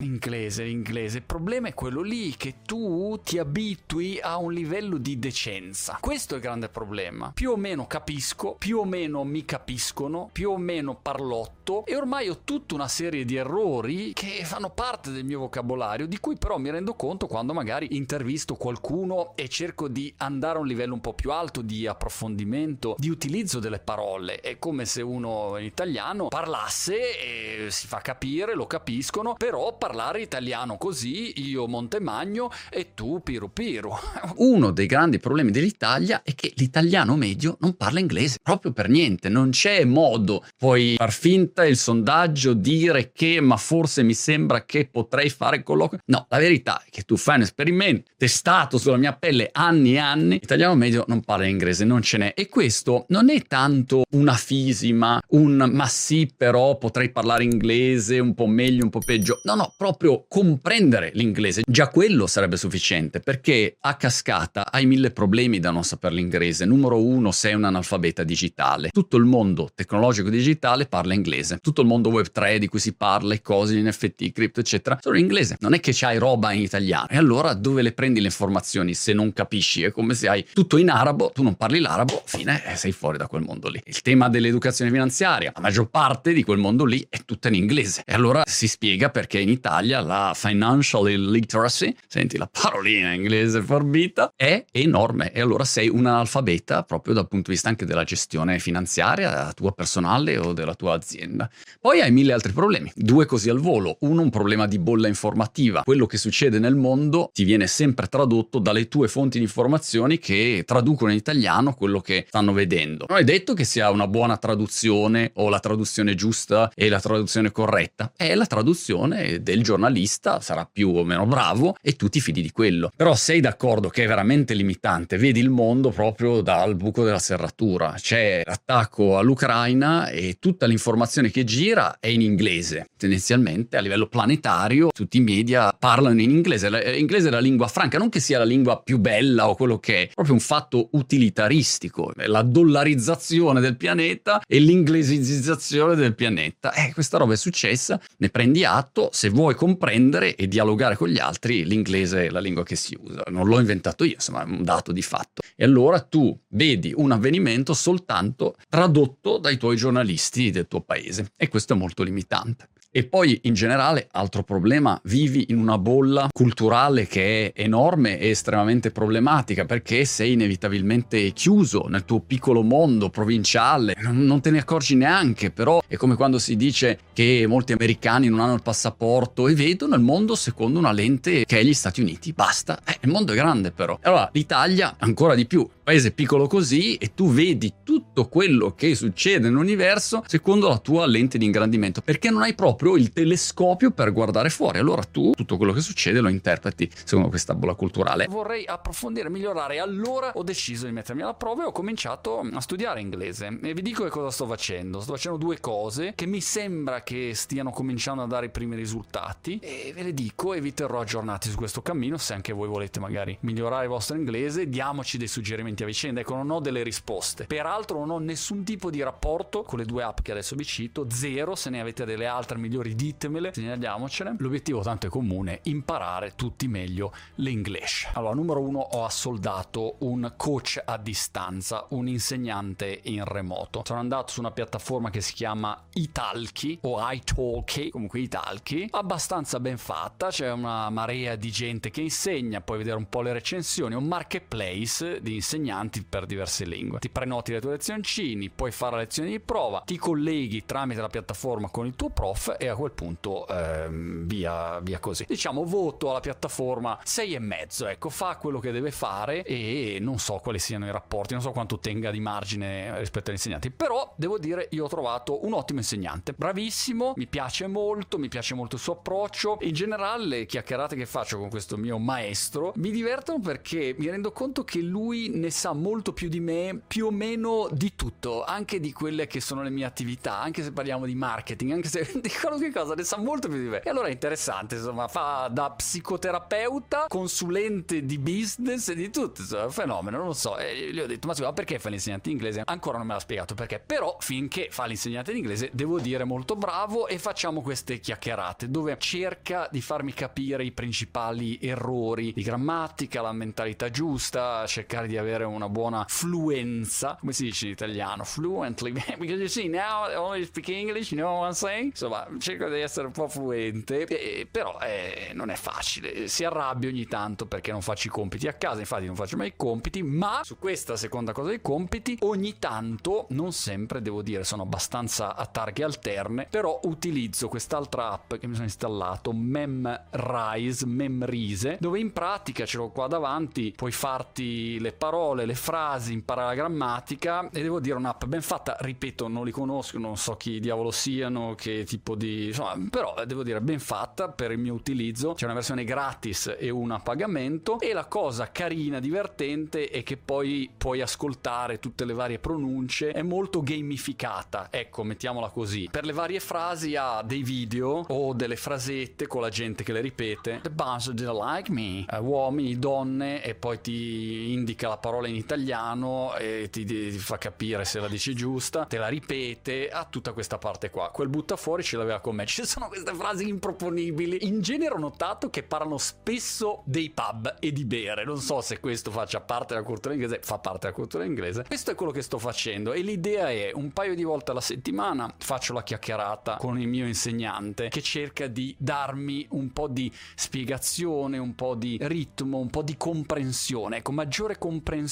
L'inglese, l'inglese. Il problema è quello lì che tu ti abitui a un livello di decenza. Questo è il grande problema. Più o meno capisco, più o meno mi capiscono, più o meno parlotto e ormai ho tutta una serie di errori che fanno parte del mio vocabolario, di cui però mi rendo conto quando magari intervisto qualcuno e cerco di andare a un livello un po' più alto di approfondimento, di utilizzo delle parole. È come se uno in italiano parlasse e si fa capire, lo capiscono, però parlare italiano così, io Montemagno e tu Piru Piru. Uno dei grandi problemi dell'Italia è che l'italiano medio non parla inglese, proprio per niente, non c'è modo. Puoi far finta il sondaggio, dire che ma forse mi sembra che potrei fare colloquio. No, la verità è che tu fai un esperimento testato sulla mia pelle anni e anni, l'italiano medio non parla inglese, non ce n'è. E questo non è tanto una fisima, un ma sì però potrei parlare inglese un po' meglio, un po' peggio. No, no, proprio comprendere l'inglese. Già quello sarebbe sufficiente perché a cascata hai mille problemi da non sapere l'inglese. Numero uno, sei un analfabeta digitale. Tutto il mondo tecnologico digitale parla inglese. Tutto il mondo web 3 di cui si parla, e cose, NFT, cripto, eccetera, sono in inglese. Non è che c'hai roba in italiano. E allora dove le prendi le informazioni se non capisci? È come se hai tutto in arabo, tu non parli l'arabo, fine, sei fuori da quel mondo lì. Il tema dell'educazione finanziaria, la maggior parte di quel mondo lì è tutta in inglese. E allora si spiega perché in Italia Italia la financial illiteracy, senti la parolina inglese forbita, è enorme e allora sei un analfabeta proprio dal punto di vista anche della gestione finanziaria, tua personale o della tua azienda. Poi hai mille altri problemi, due così al volo. Uno, un problema di bolla informativa. Quello che succede nel mondo ti viene sempre tradotto dalle tue fonti di informazioni che traducono in italiano quello che stanno vedendo. Non è detto che sia una buona traduzione o la traduzione giusta e la traduzione corretta, è la traduzione del il giornalista sarà più o meno bravo e tu ti fidi di quello. Però sei d'accordo che è veramente limitante, vedi il mondo proprio dal buco della serratura. C'è l'attacco all'Ucraina e tutta l'informazione che gira è in inglese. Tendenzialmente a livello planetario tutti i media parlano in inglese. L'inglese è la lingua franca, non che sia la lingua più bella o quello che è, proprio un fatto utilitaristico. La dollarizzazione del pianeta e l'inglesizzazione del pianeta. Eh, questa roba è successa, ne prendi atto, se vuoi vuoi comprendere e dialogare con gli altri, l'inglese è la lingua che si usa. Non l'ho inventato io, insomma, è un dato di fatto. E allora tu vedi un avvenimento soltanto tradotto dai tuoi giornalisti del tuo paese e questo è molto limitante. E poi in generale, altro problema, vivi in una bolla culturale che è enorme e estremamente problematica perché sei inevitabilmente chiuso nel tuo piccolo mondo provinciale, non te ne accorgi neanche, però è come quando si dice che molti americani non hanno il passaporto e vedono il mondo secondo una lente che è gli Stati Uniti, basta, eh, il mondo è grande però. Allora l'Italia ancora di più, paese piccolo così e tu vedi tutto quello che succede nell'universo secondo la tua lente di ingrandimento perché non hai proprio il telescopio per guardare fuori. Allora tu tutto quello che succede lo interpreti secondo questa bolla culturale. Vorrei approfondire, migliorare. Allora ho deciso di mettermi alla prova e ho cominciato a studiare inglese. E vi dico che cosa sto facendo. Sto facendo due cose che mi sembra che stiano cominciando a dare i primi risultati. E ve le dico e vi terrò aggiornati su questo cammino. Se anche voi volete magari migliorare il vostro inglese, diamoci dei suggerimenti a vicenda. Ecco, non ho delle risposte. Peraltro non ho nessun tipo di rapporto con le due app che adesso vi cito. Zero. Se ne avete delle altre migliori ditemele, segnaliamocene. L'obiettivo tanto è comune, imparare tutti meglio l'English. Allora, numero uno, ho assoldato un coach a distanza, un insegnante in remoto. Sono andato su una piattaforma che si chiama Italki o iTalki, comunque Italki, abbastanza ben fatta, c'è una marea di gente che insegna, puoi vedere un po' le recensioni, un marketplace di insegnanti per diverse lingue. Ti prenoti le tue lezioncini, puoi fare la lezione di prova, ti colleghi tramite la piattaforma con il tuo prof e a quel punto ehm, via, via così. Diciamo voto alla piattaforma 6 e mezzo, ecco, fa quello che deve fare e non so quali siano i rapporti, non so quanto tenga di margine rispetto agli insegnanti, però devo dire io ho trovato un ottimo insegnante, bravissimo, mi piace molto, mi piace molto il suo approccio, in generale le chiacchierate che faccio con questo mio maestro mi divertono perché mi rendo conto che lui ne sa molto più di me, più o meno di tutto, anche di quelle che sono le mie attività, anche se parliamo di marketing, anche se di qualunque cosa, ne sa molto più di me. E allora è interessante, insomma, fa da psicoterapeuta, consulente di business e di tutto, insomma, un fenomeno, non lo so. E gli ho detto, ma scusa, perché fa l'insegnante inglese? Ancora non me l'ha spiegato perché, però finché fa l'insegnante in inglese devo dire molto bravo e facciamo queste chiacchierate dove cerca di farmi capire i principali errori di grammatica, la mentalità giusta, cercare di avere una buona fluenza, come si dice in italiano, fluently, because you see now I only speak English, you know what I'm saying? Insomma, cerco di essere un po' fluente, e, però eh, non è facile, si arrabbia ogni tanto perché non faccio i compiti a casa, infatti non faccio mai i compiti, ma su questa seconda cosa dei compiti ogni tanto, non sempre devo dire, sono abbastanza a targhe alterne, però utilizzo quest'altra app che mi sono installato, Memrise, Memrise, dove in pratica ce l'ho qua davanti, puoi farti le parole, le frasi, imparare la grammatica e devo dire un'app ben fatta, ripeto, non li conosco, non so chi diavolo siano, che tipo di... insomma, però devo dire ben fatta per il mio utilizzo, c'è una versione gratis e una a pagamento e la cosa carina, divertente è che poi puoi ascoltare tutte le varie pronunce, è molto gamificata, ecco, mettiamola così. Per le varie frasi ha dei video o delle frasette con la gente che le ripete. The bunch didn't like me. Uh, uomini, donne e poi ti indica la parola in italiano e ti, ti, fa capire se la dici giusta, te la ripete, ha tutta questa parte qua. Quel butta fuori ce l'aveva con me. Ci sono queste frasi improponibili. In genere ho notato che parlano spesso dei pub e di bere. Non so se questo faccia parte della cultura inglese, fa parte della cultura inglese. Questo è quello che sto facendo e l'idea è un paio di volte alla settimana faccio la chiacchierata con il mio insegnante che cerca di darmi un po' di spiegazione, un po' di ritmo, un po' di comprensione, ecco, maggiore comprensione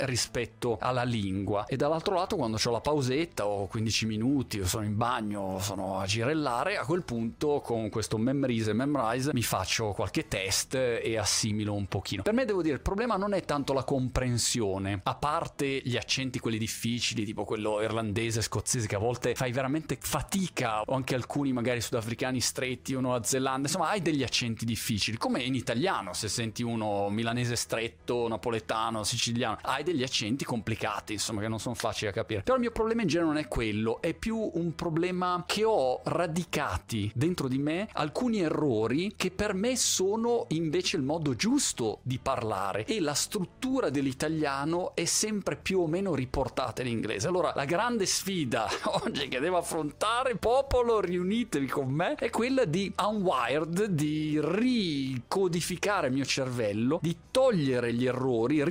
rispetto alla lingua. E dall'altro lato, quando ho la pausetta, ho 15 minuti, o sono in bagno, sono a girellare, a quel punto con questo Memrise Memrise mi faccio qualche test e assimilo un pochino. Per me devo dire, il problema non è tanto la comprensione, a parte gli accenti quelli difficili, tipo quello irlandese, scozzese, che a volte fai veramente fatica, o anche alcuni magari sudafricani stretti o Nuova Zelanda, insomma hai degli accenti difficili, come in italiano, se senti uno milanese stretto, napoletano, siciliano, hai degli accenti complicati, insomma, che non sono facili da capire. Però il mio problema in genere non è quello, è più un problema che ho radicati dentro di me alcuni errori che per me sono invece il modo giusto di parlare e la struttura dell'italiano è sempre più o meno riportata in inglese. Allora, la grande sfida oggi che devo affrontare, popolo, riunitevi con me, è quella di unwired, di ricodificare il mio cervello, di togliere gli errori,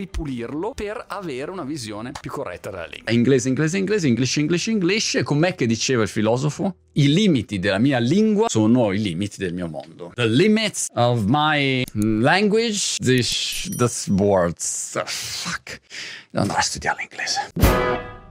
ripulirlo per avere una visione più corretta della lingua. Inglese, inglese, inglese, English, English, English. Com'è che diceva il filosofo? I limiti della mia lingua sono i limiti del mio mondo. The limits of my language, this, this words. Oh, fuck. Devo andare a studiare l'inglese.